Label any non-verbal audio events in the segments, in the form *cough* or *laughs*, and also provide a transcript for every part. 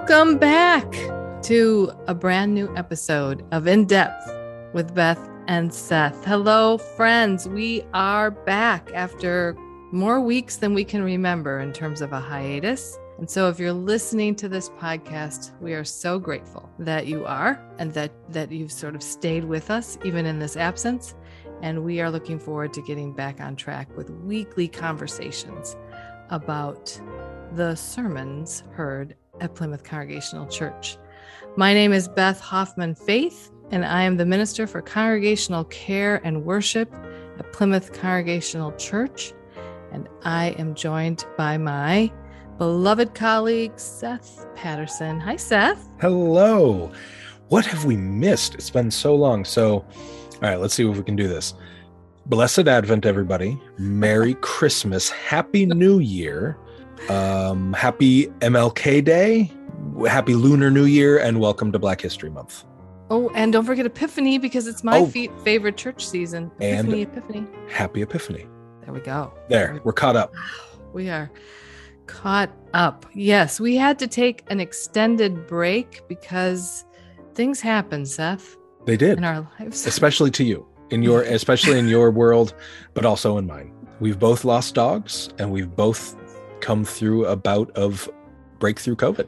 Welcome back to a brand new episode of In Depth with Beth and Seth. Hello, friends. We are back after more weeks than we can remember in terms of a hiatus. And so if you're listening to this podcast, we are so grateful that you are and that that you've sort of stayed with us even in this absence. And we are looking forward to getting back on track with weekly conversations about the sermons heard at Plymouth Congregational Church. My name is Beth Hoffman Faith, and I am the Minister for Congregational Care and Worship at Plymouth Congregational Church. And I am joined by my beloved colleague, Seth Patterson. Hi, Seth. Hello. What have we missed? It's been so long. So, all right, let's see if we can do this. Blessed Advent, everybody. Merry *laughs* Christmas. Happy New Year. Um, happy MLK Day. Happy Lunar New Year, and welcome to Black History Month. Oh, and don't forget Epiphany because it's my Oh. favorite church season. And- Epiphany, Epiphany. Happy Epiphany. There we go. There, we're caught up. *sighs* We are caught up. Yes, we had to take an extended break because things happen, Seth, They did, in our lives. *laughs* especially to you, in your, especially in your world, but also in mine. We've both lost dogs, and we've both come through a bout of breakthrough COVID.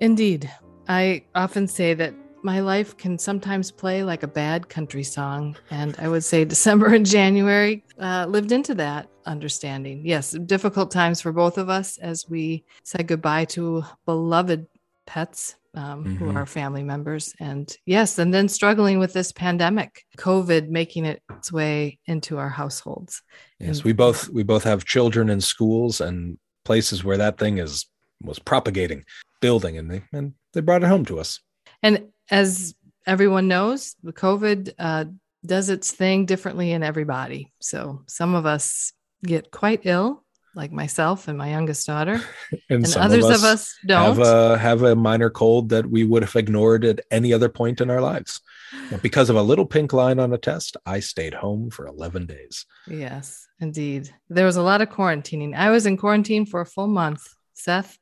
Indeed. I often say that my life can sometimes play like a bad country song. And I would say *laughs* December and January uh, lived into that understanding. Yes, difficult times for both of us as we said goodbye to beloved pets um, who Mhm. are family members. And yes, and then struggling with this pandemic, COVID making its way into our households. Yes, And- we both we both have children in schools and places where that thing is was propagating, building, and they and they brought it home to us. And as everyone knows, the COVID uh, does its thing differently in everybody. So some of us get quite ill, like myself and my youngest daughter, *laughs* and, some others of us, don't. have a have a minor cold that we would have ignored at any other point in our lives. But *sighs* because of a little pink line on a test, I stayed home for 11 days. yes, indeed. There was a lot of quarantining. I was in quarantine for a full month, Seth.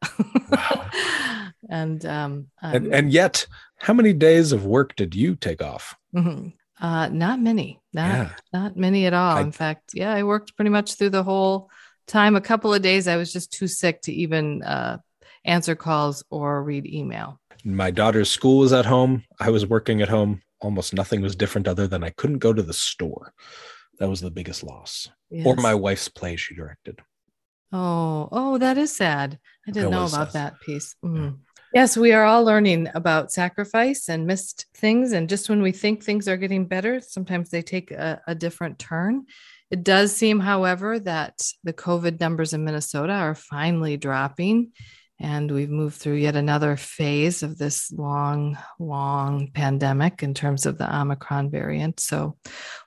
Wow. *laughs* and um, And um, and yet, how many days of work did you take off? mhm. uh, not many, not Yeah. not many at all. I- In fact, yeah, I worked pretty much through the whole time. A couple of days, I was just too sick to even uh, answer calls or read email. My daughter's school was at home. I was working at home. Almost nothing was different other than I couldn't go to the store. That was the biggest loss. Or my wife's play she directed. oh, oh, that is sad. I didn't know about sad. that piece. Mm. Yes, we are all learning about sacrifice and missed things. And just when we think things are getting better, sometimes they take a, a different turn. It does seem, however, that the COVID numbers in Minnesota are finally dropping. And we've moved through yet another phase of this long, long pandemic in terms of the Omicron variant. So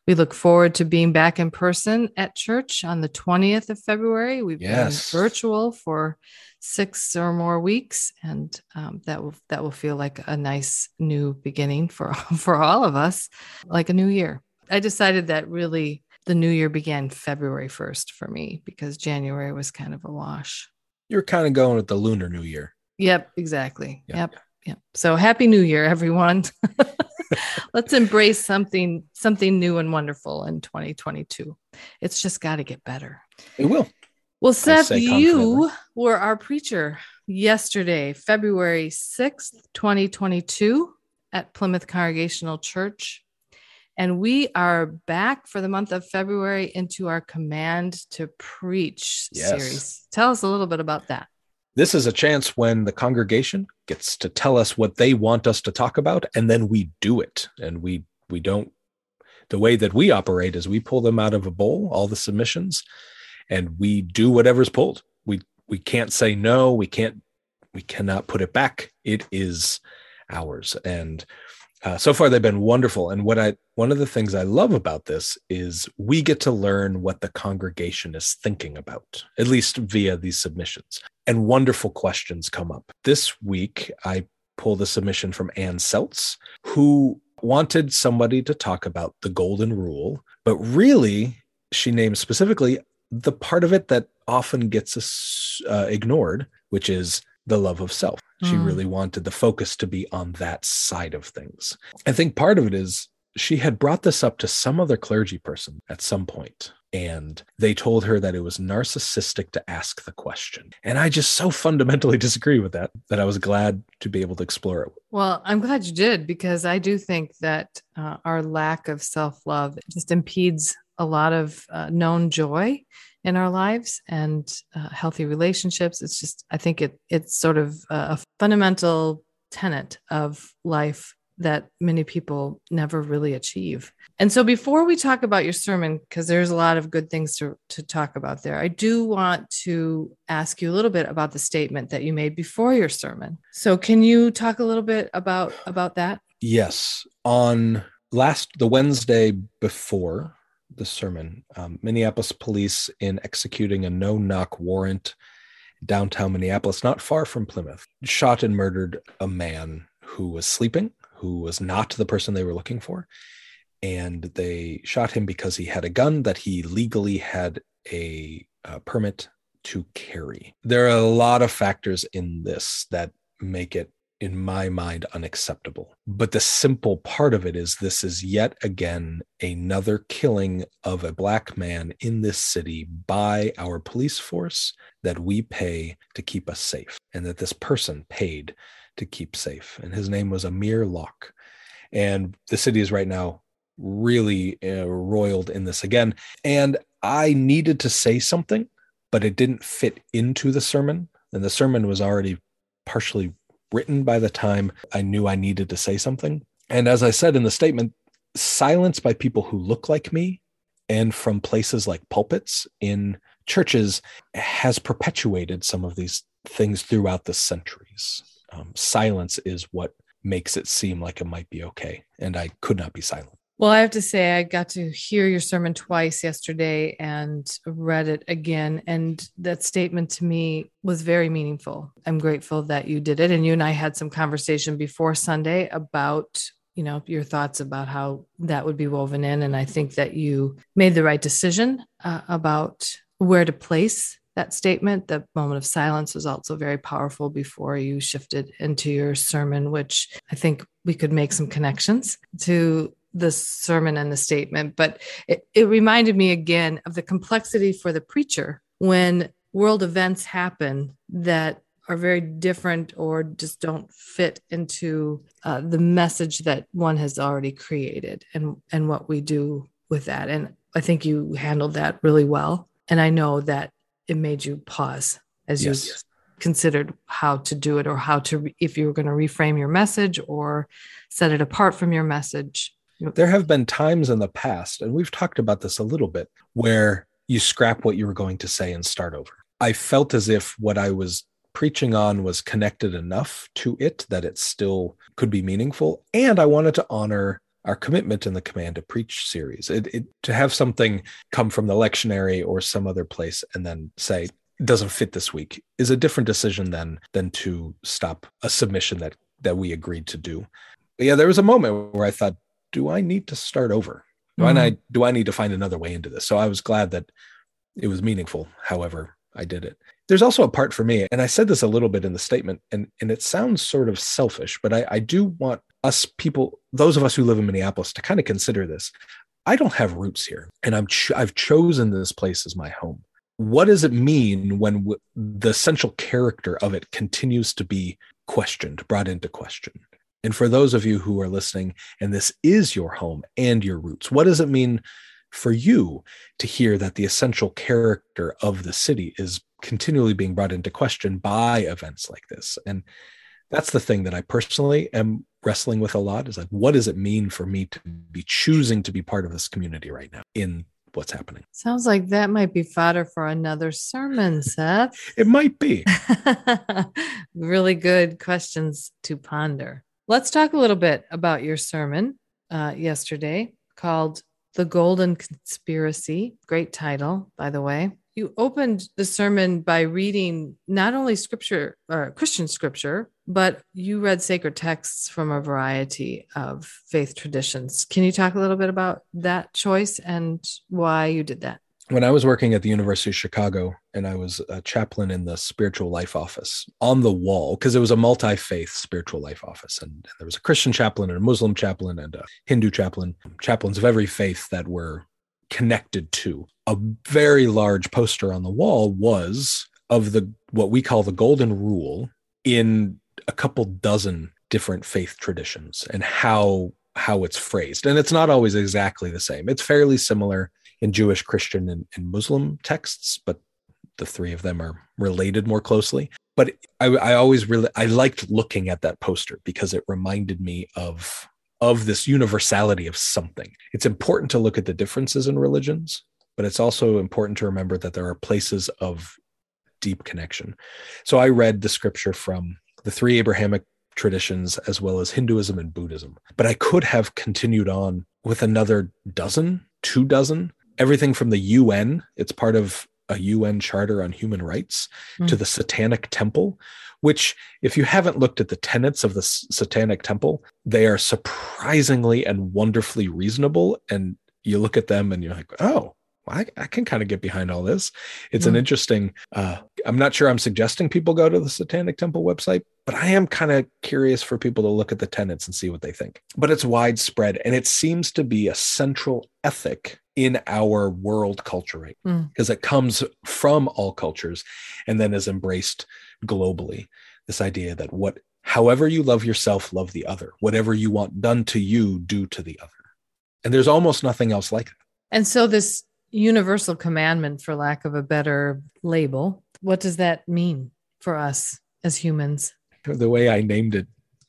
we look forward to being back in person at church on the 20th of February. We've Yes. been virtual for six or more weeks, and um, that will that will feel like a nice new beginning for *laughs* for all of us, like a new year. I decided that really the new year began February 1st for me because January was kind of a wash. You're kind of going with the Lunar New Year. Yep, exactly. Yeah. Yep. Yep. So happy new year everyone. *laughs* Let's embrace something something new and wonderful in 2022. It's just got to get better. It will. Well, Seth, you were our preacher yesterday, February 6th, 2022 at Plymouth Congregational Church. And we are back for the month of February into our Command to Preach Yes. series. Tell us a little bit about that. This is a chance when the congregation gets to tell us what they want us to talk about, and then we do it. And we we don't. The way that we operate is we pull them out of a bowl, all the submissions, and we do whatever's pulled. We we can't say no. We can't. We cannot put it back. It is ours. And uh, so far they've been wonderful. And what I one of the things I love about this is we get to learn what the congregation is thinking about, at least via these submissions and wonderful questions come up. This week, I pulled a submission from Ann Seltz, who wanted somebody to talk about the golden rule, but really, she named specifically the part of it that often gets uh, ignored, which is the love of self. She Mm. really wanted the focus to be on that side of things. I think part of it is she had brought this up to some other clergy person at some point, and they told her that it was narcissistic to ask the question. And I just so fundamentally *laughs* disagree with that that I was glad to be able to explore it. Well, I'm glad you did because I do think that uh, our lack of self love just impedes a lot of uh, known joy in our lives and uh, healthy relationships. It's just, I think it it's sort of a fundamental tenet of life that many people never really achieve. And so before we talk about your sermon because there's a lot of good things to to talk about there. I do want to ask you a little bit about the statement that you made before your sermon. So can you talk a little bit about about that? Yes. On last, the Wednesday before the sermon, um, Minneapolis police, in executing a no knock warrant downtown Minneapolis, not far from Plymouth, shot and murdered a man who was sleeping, who was not the person they were looking for. And they shot him because he had a gun that he legally had a uh, permit to carry. There are a lot of factors in this that make it in my mind unacceptable. But the simple part of it is this is yet again another killing of a black man in this city by our police force that we pay to keep us safe and that this person paid to keep safe. And his name was Amir Locke. And the city is right now really uh, roiled in this again. And I needed to say something, but it didn't fit into the sermon. And the sermon was already partially written by the time I knew I needed to say something. And as I said in the statement, silence by people who look like me and from places like pulpits in churches has perpetuated some of these things throughout the centuries. Um, silence is what makes it seem like it might be okay. And I could not be silent. Well, I have to say, I got to hear your sermon twice yesterday and read it again. And that statement to me was very meaningful. I'm grateful that you did it. And you and I had some conversation before Sunday about, you know, your thoughts about how that would be woven in. And I think that you made the right decision uh, about where to place that statement. The moment of silence was also very powerful before you shifted into your sermon, which I think we could make some connections to the sermon and the statement, but it, it reminded me again of the complexity for the preacher when world events happen that are very different or just don't fit into uh, the message that one has already created and and what we do with that. And i think you handled that really well. And i know that it made you pause as Yes. you considered how to do it or how to if you were going to reframe your message or set it apart from your message There have been times in the past, and we've talked about this a little bit, where you scrap what you were going to say and start over. I felt as if what I was preaching on was connected enough to it that it still could be meaningful. And I wanted to honor our commitment in the Command to Preach series. It, it, to have something come from the lectionary or some other place and then say, doesn't fit this week is a different decision than than to stop a submission that that we agreed to do. But yeah, there was a moment where I thought, do I need to start over? Do Mhm. I do I need to find another way into this? So I was glad that it was meaningful, however I did it. There's also a part for me, and I said this a little bit in the statement, and, and it sounds sort of selfish, but I, I do want us people, those of us who live in Minneapolis, to kind of consider this. I don't have roots here, and I'm ch- I've chosen this place as my home. What does it mean when w- the essential character of it continues to be questioned, brought into question? And for those of you who are listening, and this is your home and your roots, what does it mean for you to hear that the essential character of the city is continually being brought into question by events like this? And that's the thing that I personally am wrestling with a lot is like, what does it mean for me to be choosing to be part of this community right now in what's happening? sounds like that might be fodder for another sermon *laughs* seth It might be. *laughs* really good questions to ponder. Let's talk a little bit about your sermon uh, yesterday called The Golden Conspiracy. Great title, by the way. You opened the sermon by reading not only scripture or Christian scripture, but you read sacred texts from a variety of faith traditions. Can you talk a little bit about that choice and why you did that? When I was working at the University of Chicago and I was a chaplain in the spiritual life office on the wall, because it was a multi faith spiritual life office. And there was a Christian chaplain and a Muslim chaplain and a Hindu chaplain, chaplains of every faith that were connected to. A very large poster on the wall was of the what we call the golden rule in a couple dozen different faith traditions and how how it's phrased. And it's not always exactly the same. It's fairly similar in Jewish, Christian, and, and Muslim texts, but the three of them are related more closely. But I, I always really I liked looking at that poster because it reminded me of of this universality of something. It's important to look at the differences in religions, but it's also important to remember that there are places of deep connection. So I read the scripture from the three Abrahamic traditions as well as Hinduism and Buddhism. But I could have continued on with another dozen, two dozen everything from the UN, it's part of a UN charter on human rights, mm. to the Satanic Temple, which, if you haven't looked at the tenets of the Satanic Temple, they are surprisingly and wonderfully reasonable. And you look at them and you're like, oh, I, I, can kind of get behind all this. It's an interesting. Uh, I'm not sure I'm suggesting people go to the Satanic Temple website, but I am kind of curious for people to look at the tenets and see what they think. But it's widespread, and it seems to be a central ethic in our world culture right because mm. it comes from all cultures and then is embraced globally this idea that what however you love yourself love the other whatever you want done to you do to the other and there's almost nothing else like that and so this universal commandment for lack of a better label. What does that mean for us as humans? The way i named it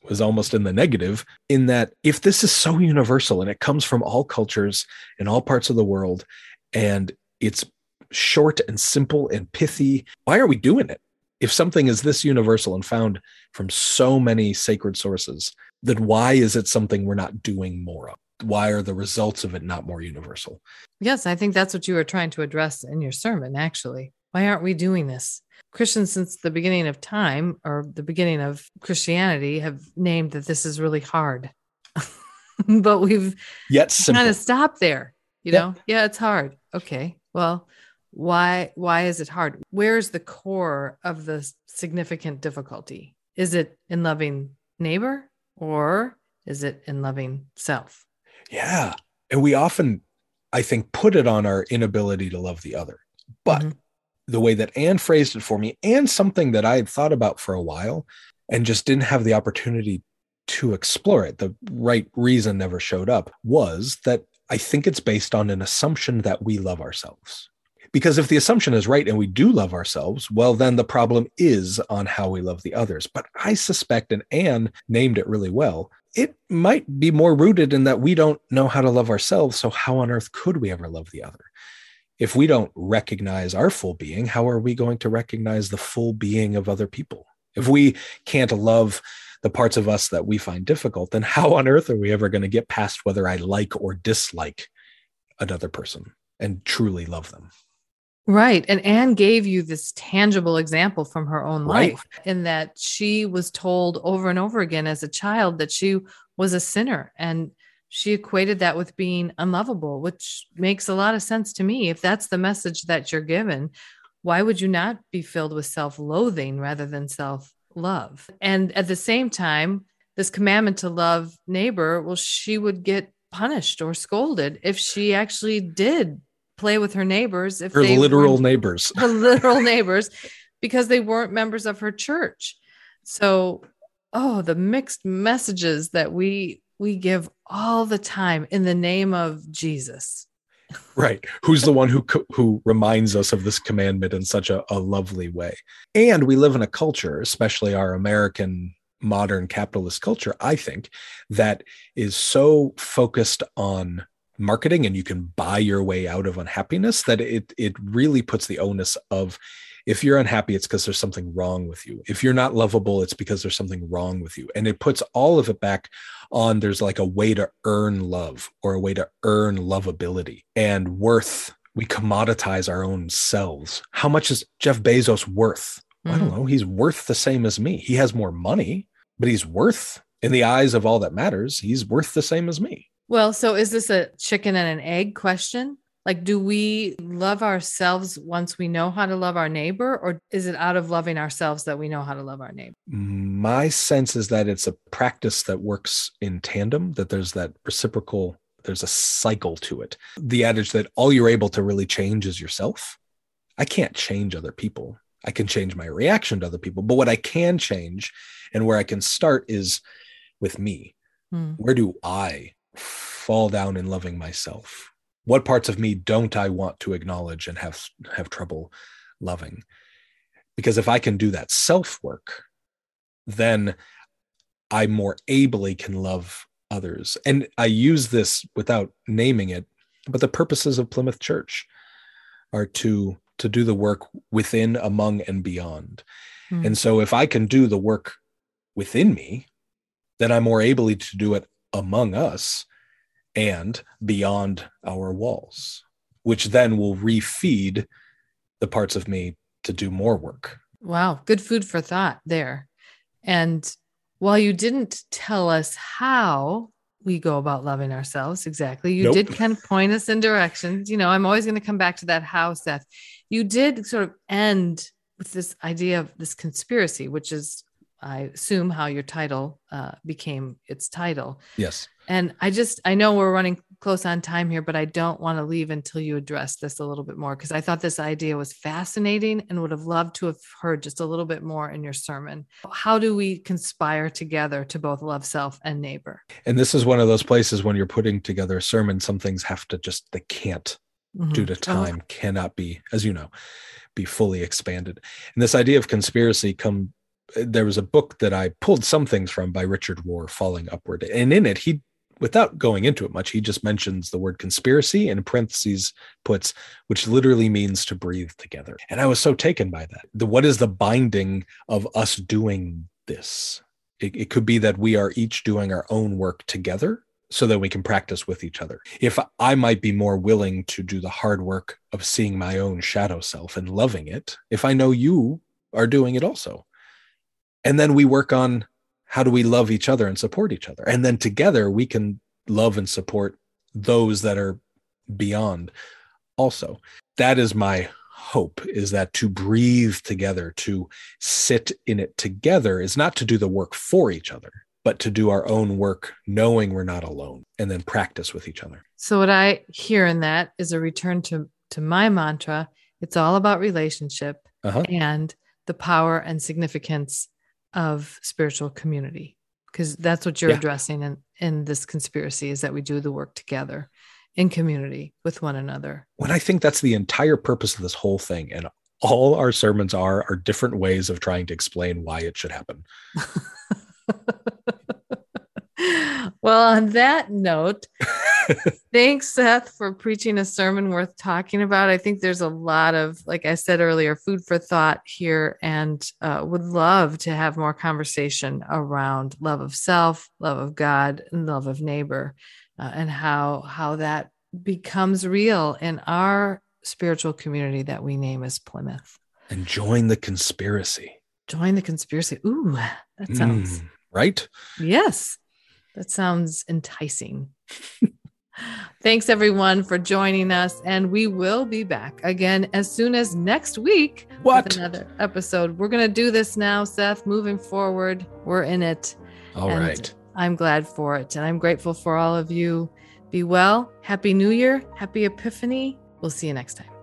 was almost in the negative in that if this is so universal and it comes from all cultures in all parts of the world and it's short and simple and pithy why are we doing it? If something is this universal and found from so many sacred sources then why is it something we're not doing more of why are the results of it not more universal yes i think that's what you were trying to address in your sermon actually why aren't we doing this Christians since the beginning of time or the beginning of Christianity have named that this is really hard. *laughs* but we've yet kind of stopped there, you yep. know? Yeah, it's hard. Okay. Well, why why is it hard? Where's the core of the significant difficulty? Is it in loving neighbor or is it in loving self? Yeah. And we often I think put it on our inability to love the other. But mm-hmm the way that Anne phrased it for me, and something that I had thought about for a while and just didn't have the opportunity to explore it. The right reason never showed up was that I think it's based on an assumption that we love ourselves. Because if the assumption is right and we do love ourselves, well, then the problem is on how we love the others. But I suspect, and Anne named it really well, it might be more rooted in that we don't know how to love ourselves. So, how on earth could we ever love the other? if we don't recognize our full being, how are we going to recognize the full being of other people? If we can't love the parts of us that we find difficult, then how on earth are we ever going to get past whether I like or dislike another person and truly love them? Right. And Anne gave you this tangible example from her own right. life in that she was told over and over again as a child that she was a sinner and she equated that with being unlovable, which makes a lot of sense to me. If that's the message that you're given, why would you not be filled with self loathing rather than self love? And at the same time, this commandment to love neighbor, well, she would get punished or scolded if she actually did play with her neighbors, if her they literal neighbors, *laughs* her literal neighbors, because they weren't members of her church. So, oh, the mixed messages that we we give all the time in the name of Jesus. *laughs* Right. Who's the one who who reminds us of this commandment in such a, a lovely way? And we live in a culture, especially our American modern capitalist culture, I think, that is so focused on marketing and you can buy your way out of unhappiness that it it really puts the onus of if you're unhappy, it's because there's something wrong with you. If you're not lovable, it's because there's something wrong with you. And it puts all of it back on there's like a way to earn love or a way to earn lovability and worth. We commoditize our own selves. How much is Jeff Bezos worth? Mm-hmm. I don't mm-hmm. know. He's worth the same as me. He has more money, but he's worth, in the eyes of all that matters, he's worth the same as me. Well, so is this a chicken and an egg question? Like, do we love ourselves once we know how to love our neighbor, or is it out of loving ourselves that we know how to love our neighbor? My sense is that it's a practice that works in tandem, that there's that reciprocal, there's a cycle to it. The adage that all you're able to really change is yourself. I can't change other people. I can change my reaction to other people, but what I can change and where I can start is with me. Hmm. Where do I fall down in loving myself? what parts of me don't i want to acknowledge and have have trouble loving because if i can do that self work then i more ably can love others and i use this without naming it but the purposes of plymouth church are to to do the work within among and beyond mm. and so if i can do the work within me then i'm more ably to do it among us and beyond our walls, which then will refeed the parts of me to do more work. Wow, good food for thought there. And while you didn't tell us how we go about loving ourselves exactly, you nope. did kind of point us in directions. You know, I'm always going to come back to that how, Seth. You did sort of end with this idea of this conspiracy, which is, I assume, how your title uh, became its title. Yes. And I just, I know we're running close on time here, but I don't want to leave until you address this a little bit more because I thought this idea was fascinating and would have loved to have heard just a little bit more in your sermon. How do we conspire together to both love self and neighbor? And this is one of those places when you're putting together a sermon, some things have to just, they can't, mm-hmm. due to oh. time, oh. cannot be, as you know, be fully expanded. And this idea of conspiracy come there was a book that I pulled some things from by Richard Rohr, Falling Upward. And in it, he without going into it much, he just mentions the word conspiracy and in parentheses puts, which literally means to breathe together. And I was so taken by that. The what is the binding of us doing this? It, it could be that we are each doing our own work together so that we can practice with each other. If I might be more willing to do the hard work of seeing my own shadow self and loving it, if I know you are doing it also. And then we work on how do we love each other and support each other. And then together we can love and support those that are beyond also. That is my hope is that to breathe together to sit in it together is not to do the work for each other but to do our own work knowing we're not alone and then practice with each other. So what i hear in that is a return to to my mantra. It's all about relationship uh-huh. and the power and significance of spiritual community. Because that's what you're yeah. addressing in, in this conspiracy is that we do the work together in community with one another. When i think that's the entire purpose of this whole thing and all our sermons are are different ways of trying to explain why it should happen *laughs* well on that note *laughs* Thanks, Seth, for preaching a sermon worth talking about. I think there's a lot of, like I said earlier, food for thought here, and uh, would love to have more conversation around love of self, love of God, and love of neighbor, uh, and how how that becomes real in our spiritual community that we name as Plymouth. And join the conspiracy. Join the conspiracy. Ooh, that sounds mm, right. Yes, that sounds enticing. *laughs* Thanks everyone for joining us, and we will be back again as soon as next week. What? With another episode. We're gonna do this now, Seth. Moving forward, we're in it. All right. I'm glad for it, and I'm grateful for all of you. Be well. Happy New Year. Happy Epiphany. We'll see you next time.